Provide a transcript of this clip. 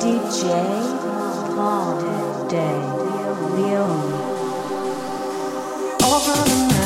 DJ Paul Day Leon. Over the